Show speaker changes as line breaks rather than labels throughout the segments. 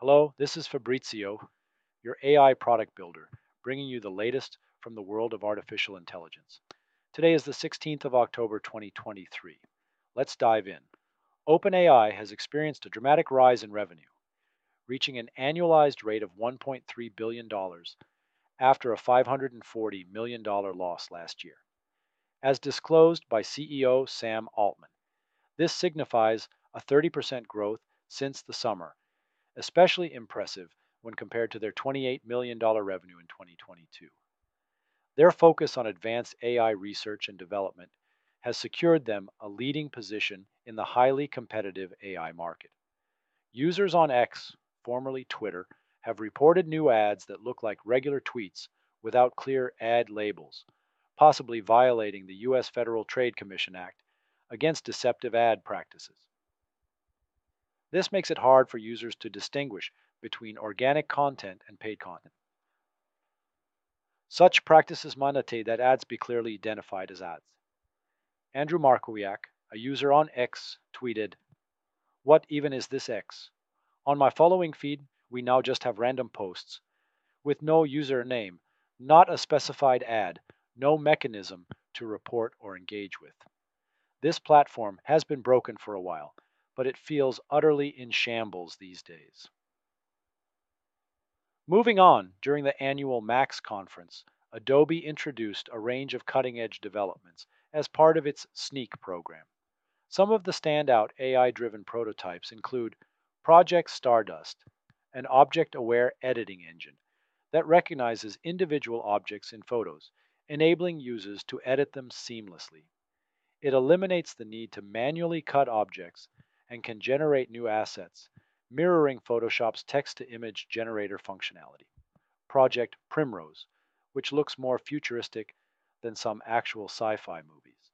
Hello, this is Fabrizio, your AI product builder, bringing you the latest from the world of artificial intelligence. Today is the 16th of October 2023. Let's dive in. OpenAI has experienced a dramatic rise in revenue, reaching an annualized rate of $1.3 billion after a $540 million loss last year. As disclosed by CEO Sam Altman, this signifies a 30% growth since the summer especially impressive when compared to their $28 million revenue in 2022. Their focus on advanced AI research and development has secured them a leading position in the highly competitive AI market. Users on X, formerly Twitter, have reported new ads that look like regular tweets without clear ad labels, possibly violating the U.S. Federal Trade Commission Act against deceptive ad practices. This makes it hard for users to distinguish between organic content and paid content. Such practices mandate that ads be clearly identified as ads. Andrew Markowiak, a user on X, tweeted, What even is this X? On my following feed, we now just have random posts with no username, not a specified ad, no mechanism to report or engage with. This platform has been broken for a while, but it feels utterly in shambles these days. Moving on, during the annual Max conference, Adobe introduced a range of cutting edge developments as part of its Sneak program. Some of the standout AI driven prototypes include Project Stardust, an object aware editing engine that recognizes individual objects in photos, enabling users to edit them seamlessly. It eliminates the need to manually cut objects and can generate new assets, mirroring Photoshop's text to image generator functionality. Project Primrose, which looks more futuristic than some actual sci fi movies.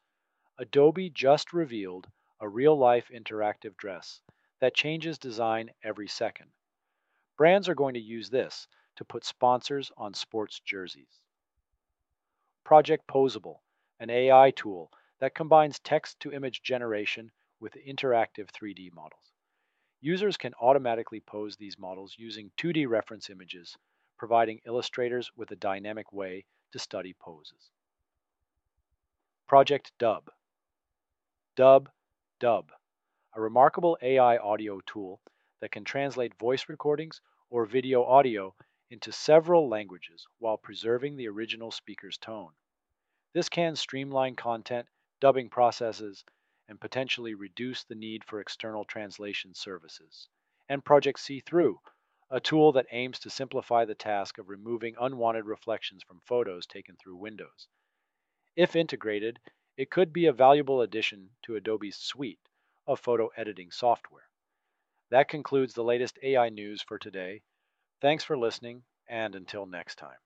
Adobe just revealed a real life interactive dress that changes design every second. Brands are going to use this to put sponsors on sports jerseys. Project Poseable, an AI tool that combines text to image generation with interactive 3D models. Users can automatically pose these models using 2D reference images, providing illustrators with a dynamic way to study poses. Project Dub Dub Dub, a remarkable AI audio tool that can translate voice recordings or video audio into several languages while preserving the original speaker's tone. This can streamline content, dubbing processes, and potentially reduce the need for external translation services. And Project See Through, a tool that aims to simplify the task of removing unwanted reflections from photos taken through Windows. If integrated, it could be a valuable addition to Adobe's suite of photo editing software. That concludes the latest AI news for today. Thanks for listening, and until next time.